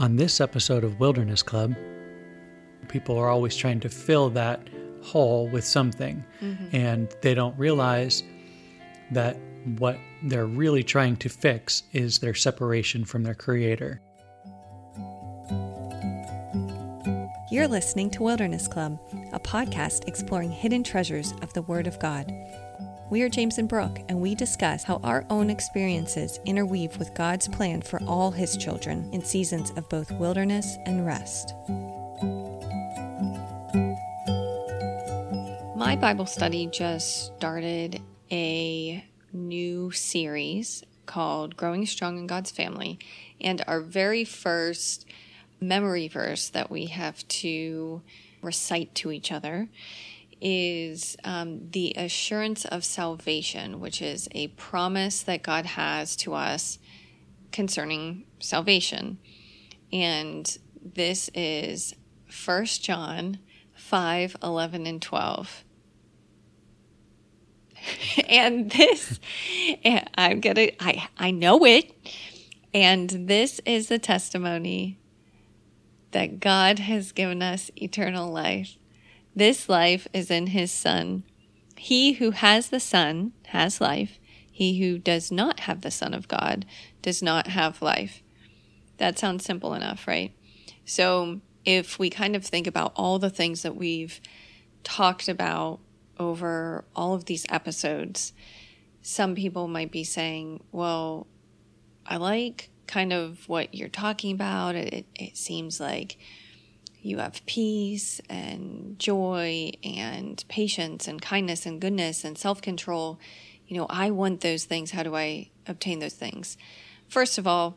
On this episode of Wilderness Club, people are always trying to fill that hole with something, mm-hmm. and they don't realize that what they're really trying to fix is their separation from their creator. You're listening to Wilderness Club, a podcast exploring hidden treasures of the Word of God. We are James and Brooke, and we discuss how our own experiences interweave with God's plan for all His children in seasons of both wilderness and rest. My Bible study just started a new series called Growing Strong in God's Family, and our very first memory verse that we have to recite to each other is um, the assurance of salvation, which is a promise that God has to us concerning salvation. And this is 1 John 5 11 and 12. and this, I'm gonna, I, I know it. And this is the testimony that God has given us eternal life. This life is in his Son. He who has the Son has life. He who does not have the Son of God does not have life. That sounds simple enough, right? So, if we kind of think about all the things that we've talked about over all of these episodes, some people might be saying, well, I like kind of what you're talking about. It, it seems like you have peace and joy and patience and kindness and goodness and self control. You know, I want those things. How do I obtain those things? First of all,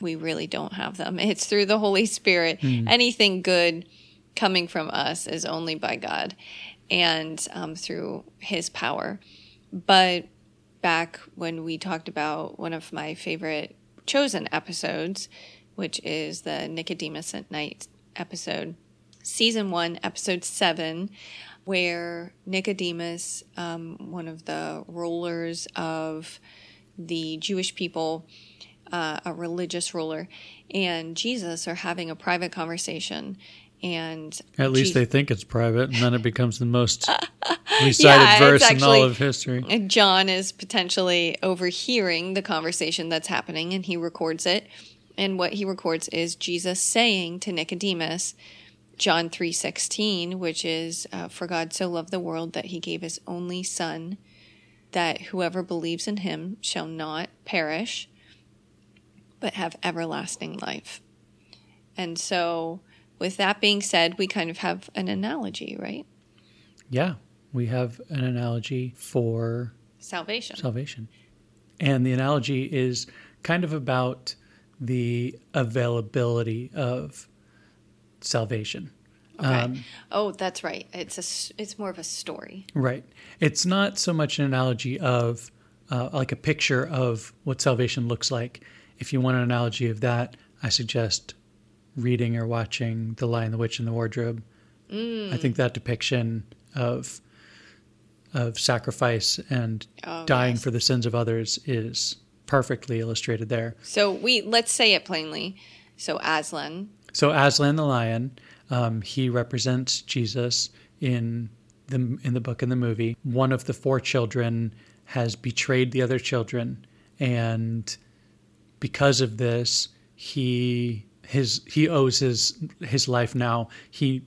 we really don't have them. It's through the Holy Spirit. Mm. Anything good coming from us is only by God and um, through His power. But back when we talked about one of my favorite chosen episodes, which is the Nicodemus at Night episode, season one, episode seven, where Nicodemus, um, one of the rulers of the Jewish people, uh, a religious ruler, and Jesus are having a private conversation. And At least they think it's private, and then it becomes the most recited Yeah, verse in all actually- of history. And John is potentially overhearing the conversation that's happening and he records it. And what he records is Jesus saying to Nicodemus, John 3:16, which is uh, for God so loved the world that he gave his only son that whoever believes in him shall not perish but have everlasting life. And so with that being said, we kind of have an analogy, right? Yeah, we have an analogy for Salvation. salvation. And the analogy is kind of about the availability of salvation. Okay. Um, oh, that's right. It's a it's more of a story. right. It's not so much an analogy of uh, like a picture of what salvation looks like. If you want an analogy of that, I suggest reading or watching The Lion, the Witch, and the Wardrobe. I think that depiction of of sacrifice and Oh, dying yes. for the sins of others is perfectly illustrated there. So we let's say it plainly. So Aslan, So Aslan the lion, um, he represents Jesus in the in the book and the movie. One of the four children has betrayed the other children, and because of this, he his he owes his his life now. He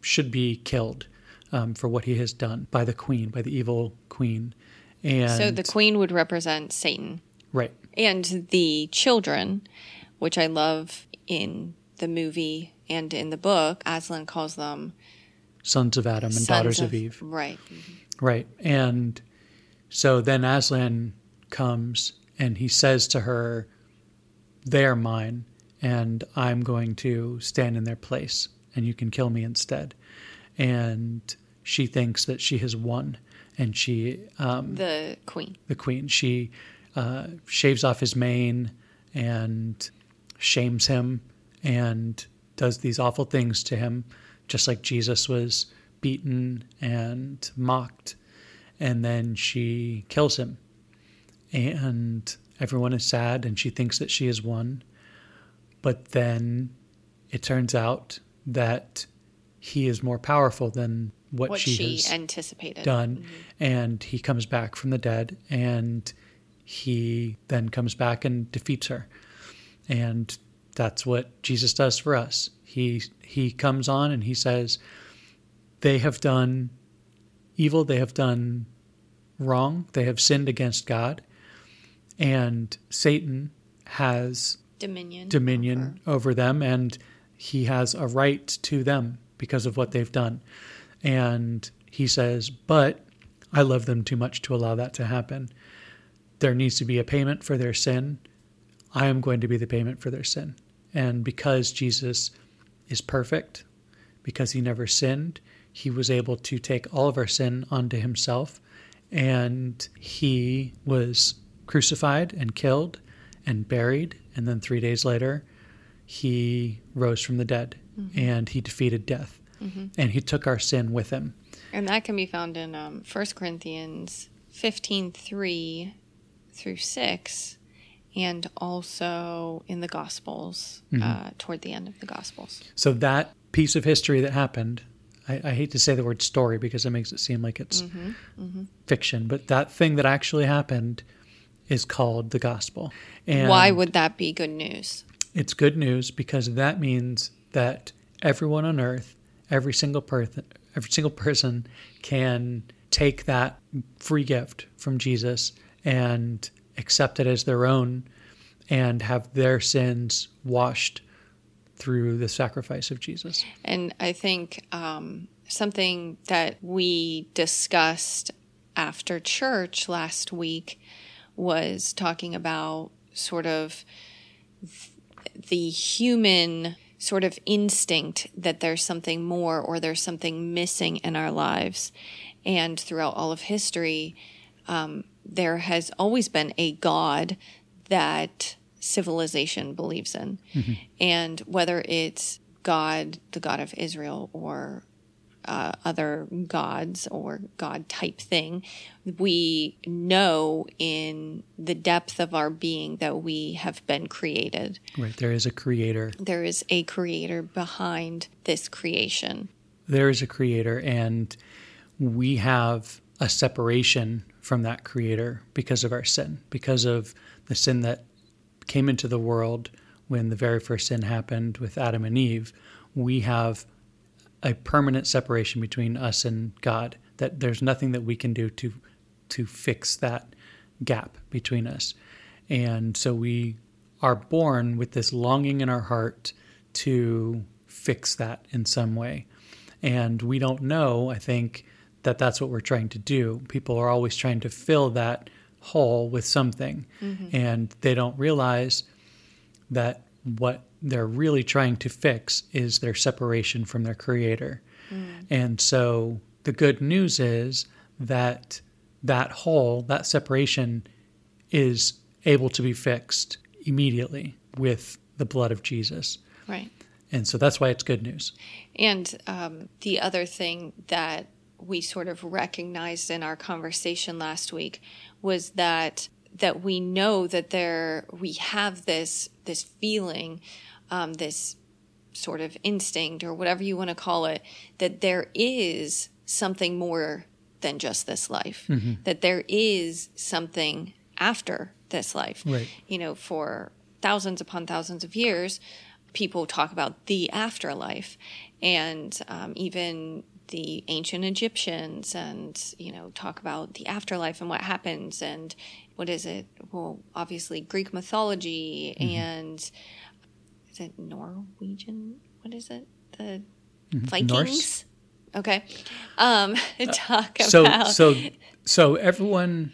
should be killed um, for what he has done by the queen, by the evil queen. And so the queen would represent Satan, right, and the children, which I love in the movie and in the book. Aslan calls them sons of Adam and daughters of Eve. Right. Right. And so then Aslan comes and he says to her, They're mine, and I'm going to stand in their place, and you can kill me instead. And she thinks that she has won, and she, um, The queen. the queen, she uh, shaves off his mane and shames him and does these awful things to him, just like Jesus was beaten and mocked. And then she kills him. And everyone is sad, and she thinks that she has won. but then it turns out that he is more powerful than what, what she, she has anticipated. done. And he comes back from the dead and he then comes back and defeats her. And that's what Jesus does for us. He he comes on and he says, They have done evil, they have done wrong, they have sinned against God, and Satan has Dominion. dominion over them and he has a right to them because of what they've done. And he says, But I love them too much to allow that to happen. There needs to be a payment for their sin. I am going to be the payment for their sin. And because Jesus is perfect, because he never sinned, he was able to take all of our sin onto himself. And he was crucified and killed and buried. And then three days later, he rose from the dead and he defeated death. And he took our sin with him. And that can be found in um, 1 Corinthians 15 3 through 6, and also in the Gospels, mm-hmm. uh, toward the end of the Gospels. So that piece of history that happened, I, I hate to say the word story because it makes it seem like it's mm-hmm, mm-hmm. fiction, but that thing that actually happened is called the gospel. And Why would that be good news? it's good news because that means that everyone on earth, every single person, every single person can take that free gift from Jesus and accept it as their own and have their sins washed through the sacrifice of Jesus. And I think um, something that we discussed after church last week was talking about sort of the human sort of instinct that there's something more or there's something missing in our lives. And throughout all of history, um, there has always been a God that civilization believes in. And whether it's God, the God of Israel, or uh, other gods or God type thing, we know in the depth of our being that we have been created. Right. There is a creator. There is a creator behind this creation. There is a creator, and we have a separation from that creator because of our sin, because of the sin that came into the world when the very first sin happened with Adam and Eve. We have a permanent separation between us and God. That there's nothing that we can do to to fix that gap between us. And so we are born with this longing in our heart to fix that in some way. And we don't know, I think, that that's what we're trying to do. People are always trying to fill that hole with something. And they don't realize that what they're really trying to fix is their separation from their creator. And so the good news is that that hole, that separation is able to be fixed immediately with the blood of Jesus. Right. And so that's why it's good news. And um, the other thing that we sort of recognized in our conversation last week was that that we know that there we have this this feeling, um, this sort of instinct or whatever you want to call it, that there is something more than just this life. That there is something after this life. Right. You know, for thousands upon thousands of years, people talk about the afterlife, and um, even the ancient Egyptians, and you know, talk about the afterlife and what happens, and what is it? Well, obviously Greek mythology, and is it Norwegian? What is it? The Vikings. Norse? Okay. Um, talk So about so so everyone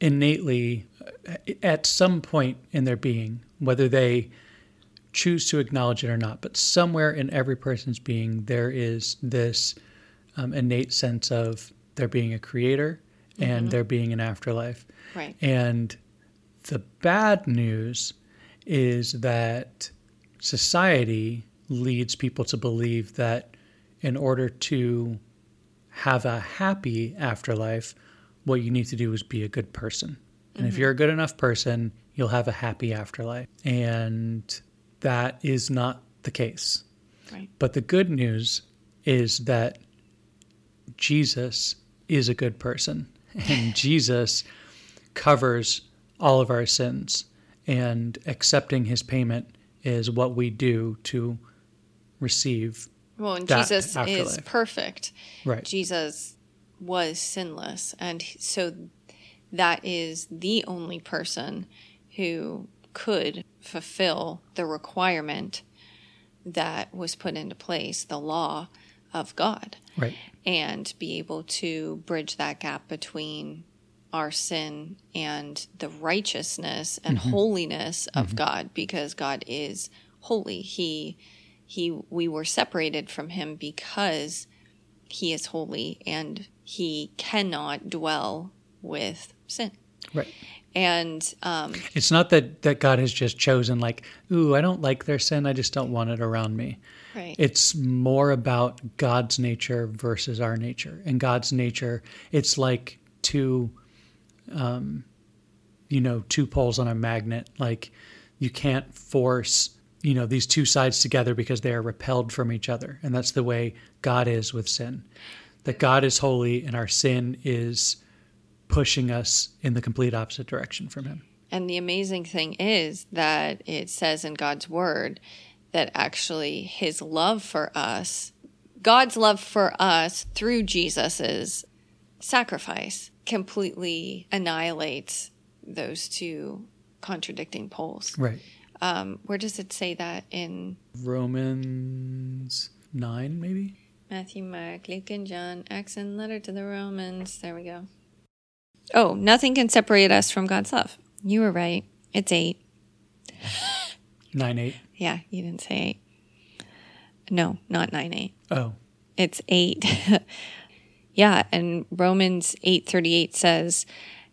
innately uh, at some point in their being, whether they choose to acknowledge it or not, but somewhere in every person's being there is this um, innate sense of there being a creator and there being an afterlife. right. And the bad news is that society leads people to believe that in order to have a happy afterlife, what you need to do is be a good person. And if you're a good enough person, you'll have a happy afterlife. And that is not the case. Right. But the good news is that Jesus is a good person and Jesus covers all of our sins and accepting his payment is what we do to receive Well, and Jesus is perfect. right Jesus was sinless. And so that is the only person who could fulfill the requirement that was put into place, the law of God, right. And be able to bridge that gap between our sin and the righteousness and mm-hmm. holiness of mm-hmm. God because God is holy. He he we were separated from him because he is holy and he cannot dwell with sin. right And um, it's not that that God has just chosen like ooh I don't like their sin I just don't want it around me right, It's more about God's nature versus our nature. And God's nature, it's like two, um, you know, two poles on a magnet. Like you can't force, you know, these two sides together because they are repelled from each other. And that's the way God is with sin. That God is holy and our sin is pushing us in the complete opposite direction from Him. And the amazing thing is that it says in God's word that actually his love for us, God's love for us through Jesus's sacrifice, completely annihilates those two contradicting poles. Right. Um, where does it say that in Romans 9, maybe? Matthew, Mark, Luke, and John? Acts and letter to the Romans. There we go. Oh, nothing can separate us from God's love. You were right. It's eight. 9 8. Yeah, you didn't say eight. No, not nine eight. Oh, It's eight. yeah, and Romans eight thirty eight says,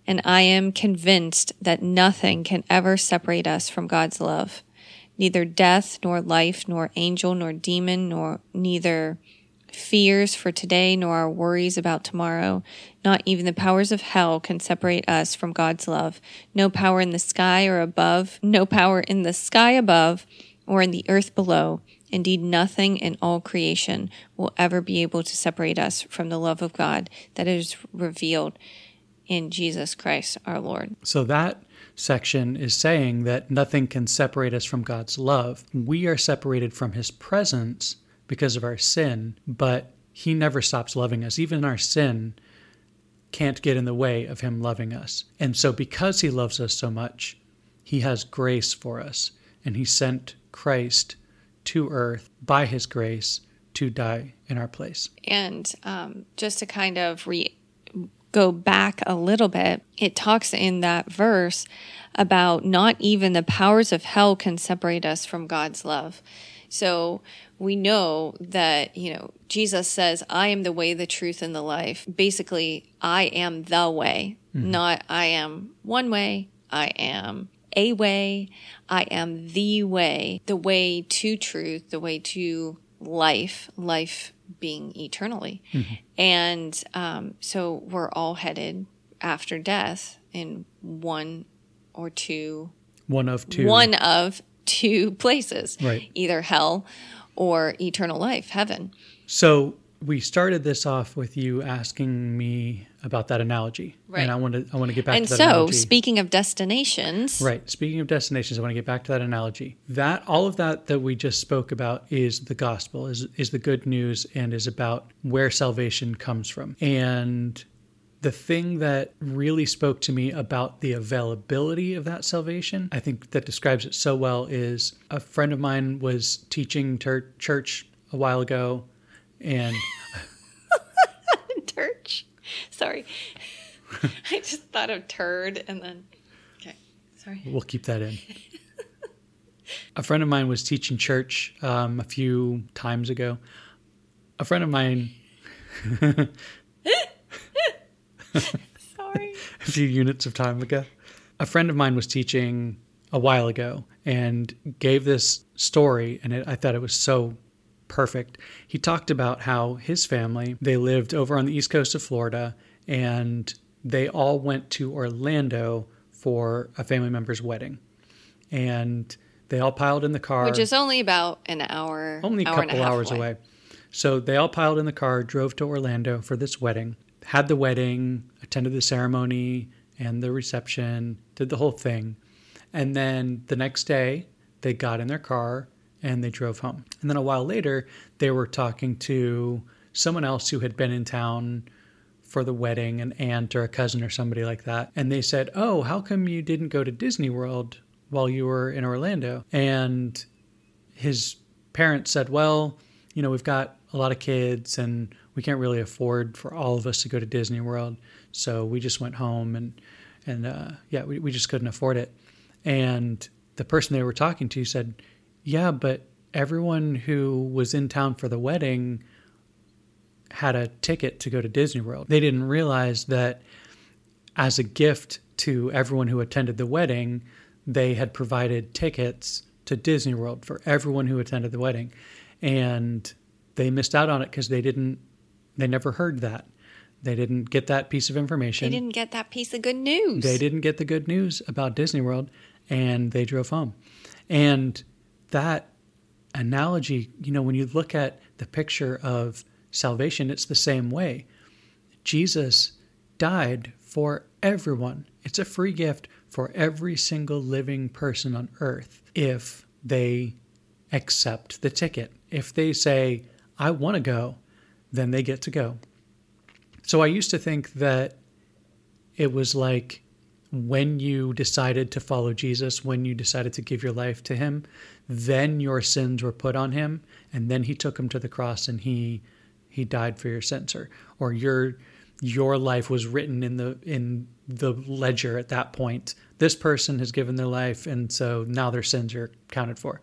"And I am convinced that nothing can ever separate us from God's love, neither death nor life, nor angel nor demon, nor neither." Fears for today, nor our worries about tomorrow. Not even the powers of hell can separate us from God's love. No power in the sky or above, no power in the sky above or in the earth below. Indeed, nothing in all creation will ever be able to separate us from the love of God that is revealed in Jesus Christ our Lord. So that section is saying that nothing can separate us from God's love. We are separated from his presence because of our sin, but he never stops loving us. Even our sin can't get in the way of him loving us. And so because he loves us so much, he has grace for us, and he sent Christ to earth by his grace to die in our place. And um, just to kind of re- go back a little bit, it talks in that verse about not even the powers of hell can separate us from God's love. So we know that, you know, Jesus says, I am the way, the truth, and the life. Basically, I am the way, not I am one way, I am a way, I am the way, the way to truth, the way to life, life being eternally. And um, so we're all headed after death in one or two One of two. one of two places Right. either hell or eternal life heaven So we started this off with you asking me about that analogy, Right. and I want to I want to get back and to that And so analogy. speaking of destinations Right. Speaking of destinations, I want to get back to that analogy. That all of that that we just spoke about is the gospel, is is the good news, and is about where salvation comes from. And the thing that really spoke to me about the availability of that salvation, I think that describes it so well, is a friend of mine was teaching tur- church a while ago, and church sorry i just thought of turd and then okay sorry We'll keep that in. a friend of mine was teaching church um, a few times ago. A friend of mine, sorry a few units of time ago, a friend of mine was teaching a while ago and gave this story, and it, I thought it was so perfect. He talked about how his family they lived over on the east coast of Florida, and they all went to Orlando for a family member's wedding. and they all piled in the car. Which is only about an hour. only a hour couple hours away. So they all piled in the car, drove to Orlando for this wedding, had the wedding, attended the ceremony and the reception, did the whole thing. And then the next day, they got in their car and they drove home. And then a while later, they were talking to someone else who had been in town for the wedding, an aunt or a cousin or somebody like that. And they said, Oh, how come you didn't go to Disney World while you were in Orlando? And his parents said, Well, you know, we've got a lot of kids and we can't really afford for all of us to go to Disney World. So we just went home and, and uh, yeah, we, we just couldn't afford it. And the person they were talking to said, Yeah, but everyone who was in town for the wedding had a ticket to go to Disney World. They didn't realize that as a gift to everyone who attended the wedding, they had provided tickets to Disney World for everyone who attended the wedding. And they missed out on it because they didn't, they never heard that. They didn't get that piece of information. They didn't get that piece of good news. They didn't get the good news about Disney World and they drove home. And that analogy, you know, when you look at the picture of salvation, it's the same way. Jesus died for everyone. It's a free gift for every single living person on earth if they accept the ticket. If they say, I want to go, then they get to go. So I used to think that it was like when you decided to follow Jesus, when you decided to give your life to him, then your sins were put on him and then he took them to the cross and he he died for your sins or or your your life was written in the in the ledger at that point. This person has given their life and so now their sins are counted for.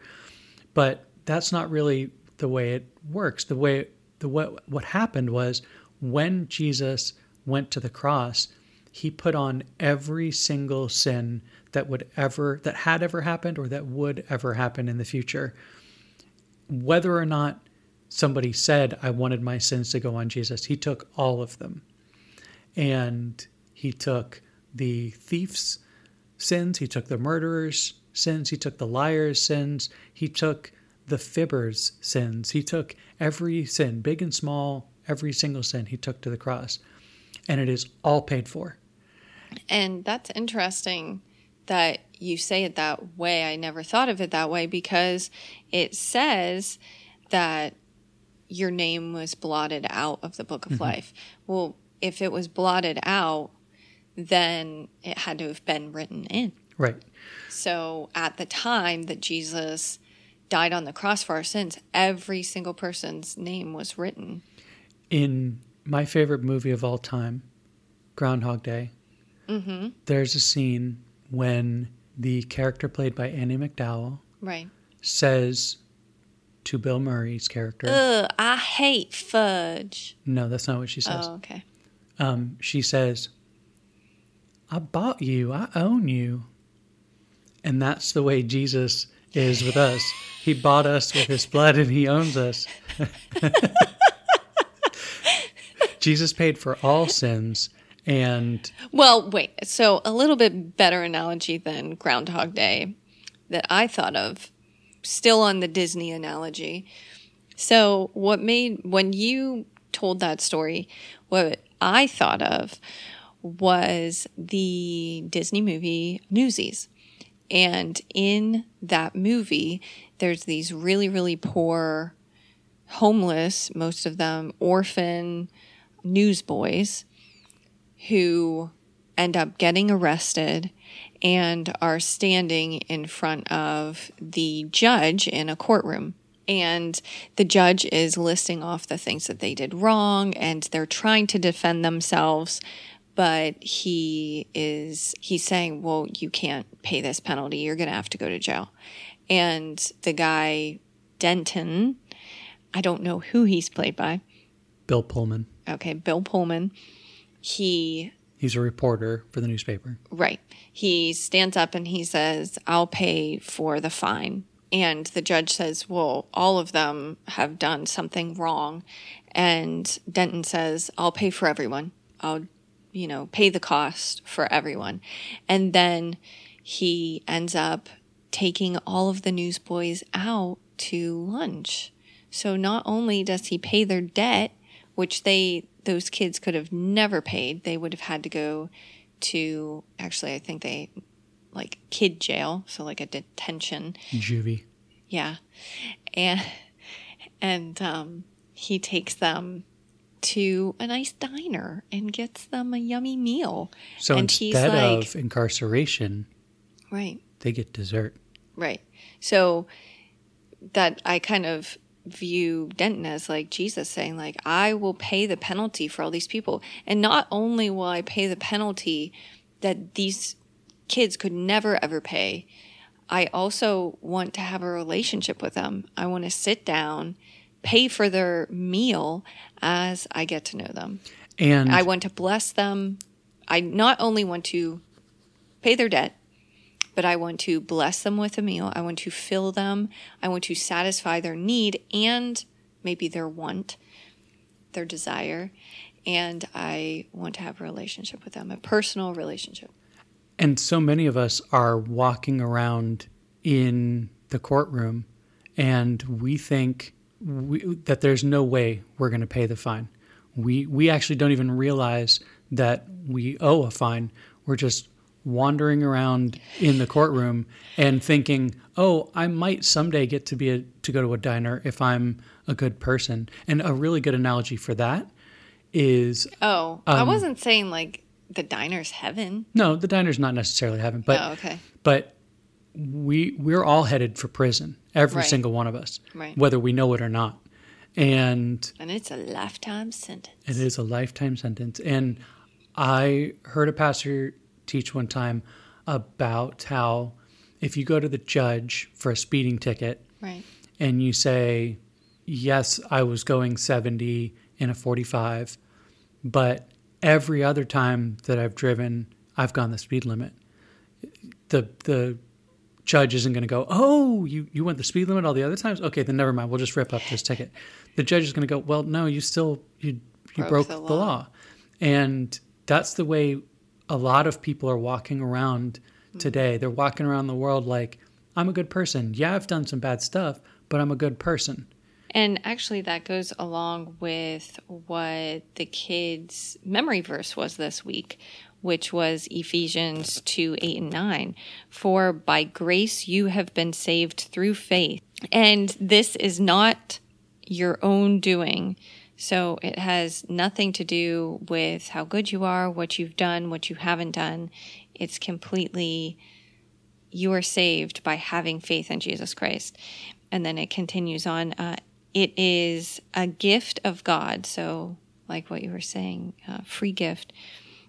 But that's not really the way it works. The way the what what happened was when Jesus went to the cross, he put on every single sin that would ever that had ever happened or that would ever happen in the future. Whether or not somebody said I wanted my sins to go on Jesus, he took all of them. And he took the thief's sins, he took the murderer's sins, he took the liar's sins, he took the fibber's sins. He took every sin, big and small, every single sin he took to the cross. And it is all paid for. And that's interesting that you say it that way. I never thought of it that way because it says that your name was blotted out of the book of mm-hmm. life. Well, if it was blotted out, then it had to have been written in. Right. So at the time that Jesus died on the cross for our sins, every single person's name was written. In my favorite movie of all time, Groundhog Day, mm-hmm. there's a scene when the character played by Andie MacDowell right. says to Bill Murray's character, Ugh, I hate fudge. No, that's not what she says. Oh, okay. Um, she says, I bought you, I own you. And that's the way Jesus is with us. He bought us with his blood and he owns us. Jesus paid for all sins and Well, wait. So a little bit better analogy than Groundhog Day that I thought of still on the Disney analogy. So what made when you told that story, what I thought of was the Disney movie Newsies. And in that movie, there's these really, really poor, homeless, most of them orphan newsboys who end up getting arrested and are standing in front of the judge in a courtroom. And the judge is listing off the things that they did wrong and they're trying to defend themselves but he is he's saying well you can't pay this penalty you're going to have to go to jail and the guy denton i don't know who he's played by. Bill pullman. Okay bill pullman. He he's a reporter for the newspaper. Right. He stands up and he says i'll pay for the fine. And the judge says well all of them have done something wrong. And denton says i'll pay for everyone. I'll you know, pay the cost for everyone. And then he ends up taking all of the newsboys out to lunch. So not only does he pay their debt, which they those kids could have never paid, they would have had to go to actually I think they like kid jail, so like a detention. Juvie. Yeah. And and um he takes them to a nice diner and gets them a yummy meal. So and he's instead like- of incarceration, Right. they get dessert. Right. So that I kind of view Denton as like Jesus saying like I will pay the penalty for all these people and not only will I pay the penalty that these kids could never ever pay I also want to have a relationship with them. I want to sit down, pay for their meal as I get to know them. And I want to bless them. I not only want to pay their debt, but I want to bless them with a meal. I want to fill them. I want to satisfy their need and maybe their want, their desire. And I want to have a relationship with them, a personal relationship. And so many of us are walking around in the courtroom and we think we, that there's no way we're going to pay the fine. We, we actually don't even realize that we owe a fine. We're just wandering around in the courtroom and thinking, "Oh, I might someday get to be a, to go to a diner if I'm a good person." And a really good analogy for that is Oh, I um, wasn't saying like the diner's heaven. no, the diner's not necessarily heaven, but oh, okay. but we we're all headed for prison every Right. single one of us Right. whether we know it or not and And it's a lifetime sentence. it is a lifetime sentence and i heard a pastor teach one time about how if you go to the judge for a speeding ticket Right. and you say yes i was going 70 in a 45 but every other time that i've driven i've gone the speed limit the the judge isn't going to go oh you you went the speed limit all the other times okay then never mind we'll just rip up this ticket the judge is going to go well no you still you you Broke broke, the the, law. law. and that's the way a lot of people are walking around mm. today they're walking around the world like i'm a good person yeah i've done some bad stuff but i'm a good person And actually, that goes along with what the kids' memory verse was this week, which was Ephesians 2 8 and 9. For by grace you have been saved through faith. And this is not your own doing. So it has nothing to do with how good you are, what you've done, what you haven't done. It's completely you are saved by having faith in Jesus Christ. And then it continues on. Uh, it is a gift of God. So, like what you were saying, uh, free gift,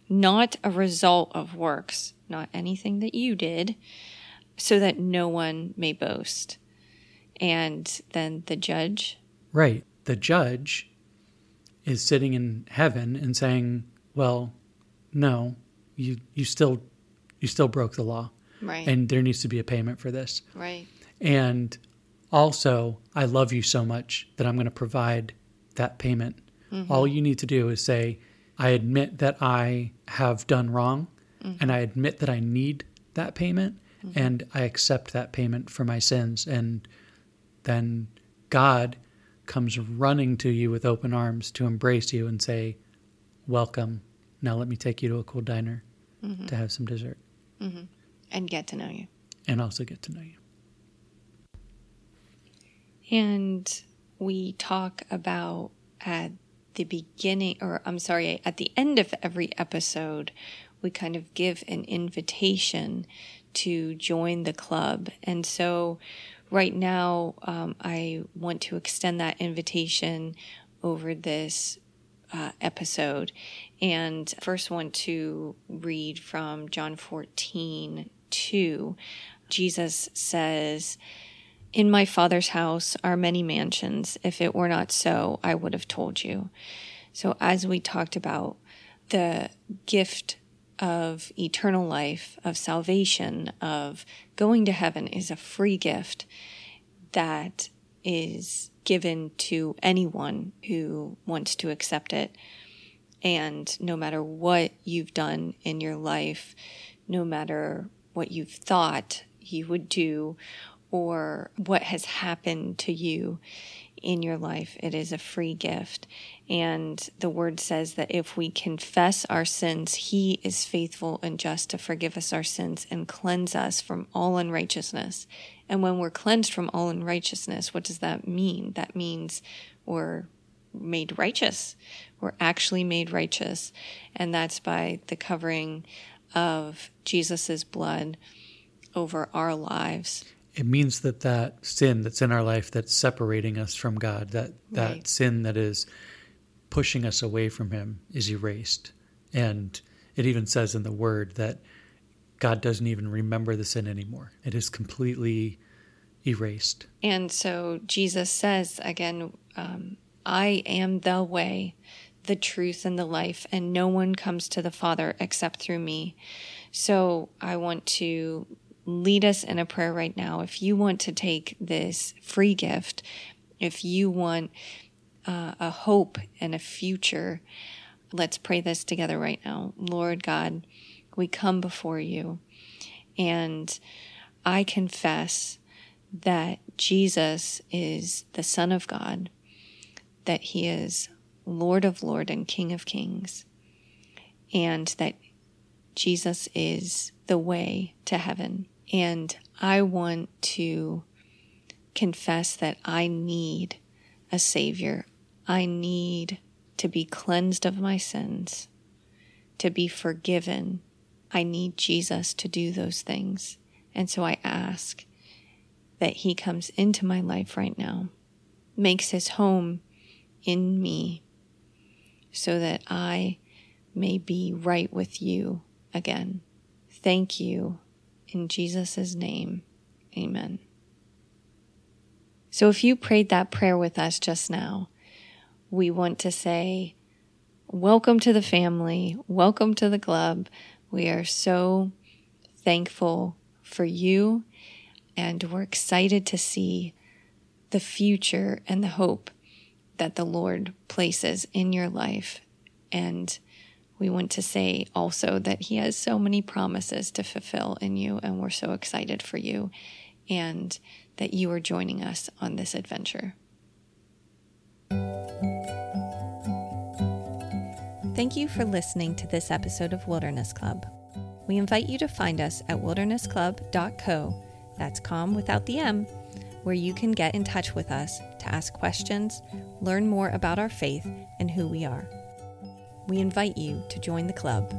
not a result of works, not anything that you did, so that no one may boast. And then the judge, right the judge is sitting in heaven and saying well no you you still you still broke the law. Right, and there needs to be a payment for this. Right, And also, I love you so much that I'm going to provide that payment. Mm-hmm. All you need to do is say, I admit that I have done wrong, mm-hmm. and I admit that I need that payment, mm-hmm. and I accept that payment for my sins. And then God comes running to you with open arms to embrace you and say, Welcome. Now let me take you to a cool diner mm-hmm. to have some dessert mm-hmm. and get to know you. and also get to know you. And we talk about at the beginning, or I'm sorry, at the end of every episode, we kind of give an invitation to join the club. And so right now, um, I want to extend that invitation over this uh, episode. And first want to read from John 14 2. Jesus says, in my Father's house are many mansions. If it were not so, I would have told you. So, as we talked about, the gift of eternal life, of salvation, of going to heaven is a free gift that is given to anyone who wants to accept it. And no matter what you've done in your life, no matter what you've thought, you would do or what has happened to you in your life. It is a free gift. And the word says that if we confess our sins, he is faithful and just to forgive us our sins and cleanse us from all unrighteousness. And when we're cleansed from all unrighteousness, what does that mean? That means we're made righteous. We're actually made righteous. And that's by the covering of Jesus' blood over our lives it means that that sin that's in our life that's separating us from God, that that right. sin that is pushing us away from Him, is erased. And it even says in the Word that God doesn't even remember the sin anymore. It is completely erased. And so Jesus says again, um, "I am the way." the truth and the life, and no one comes to the Father except through me. So I want to lead us in a prayer right now. If you want to take this free gift, if you want uh, a hope and a future, let's pray this together right now. Lord God, we come before you and I confess that Jesus is the Son of God, that He is Lord of Lords and King of Kings, and that Jesus is the way to heaven. And I want to confess that I need a Savior. I need to be cleansed of my sins, to be forgiven. I need Jesus to do those things. And so I ask that He comes into my life right now, makes His home in me, so that I may be right with you again. Thank you in Jesus' name, amen. So if you prayed that prayer with us just now, we want to say, Welcome to the family. Welcome to the club. We are so thankful for you, and we're excited to see the future and the hope that the Lord places in your life. And we want to say also that He has so many promises to fulfill in you, and we're so excited for you and that you are joining us on this adventure. Thank you for listening to this episode of Wilderness Club. We invite you to find us at wildernessclub.co, that's com without the M, where you can get in touch with us to ask questions, learn more about our faith, and who we are we invite you to join the club.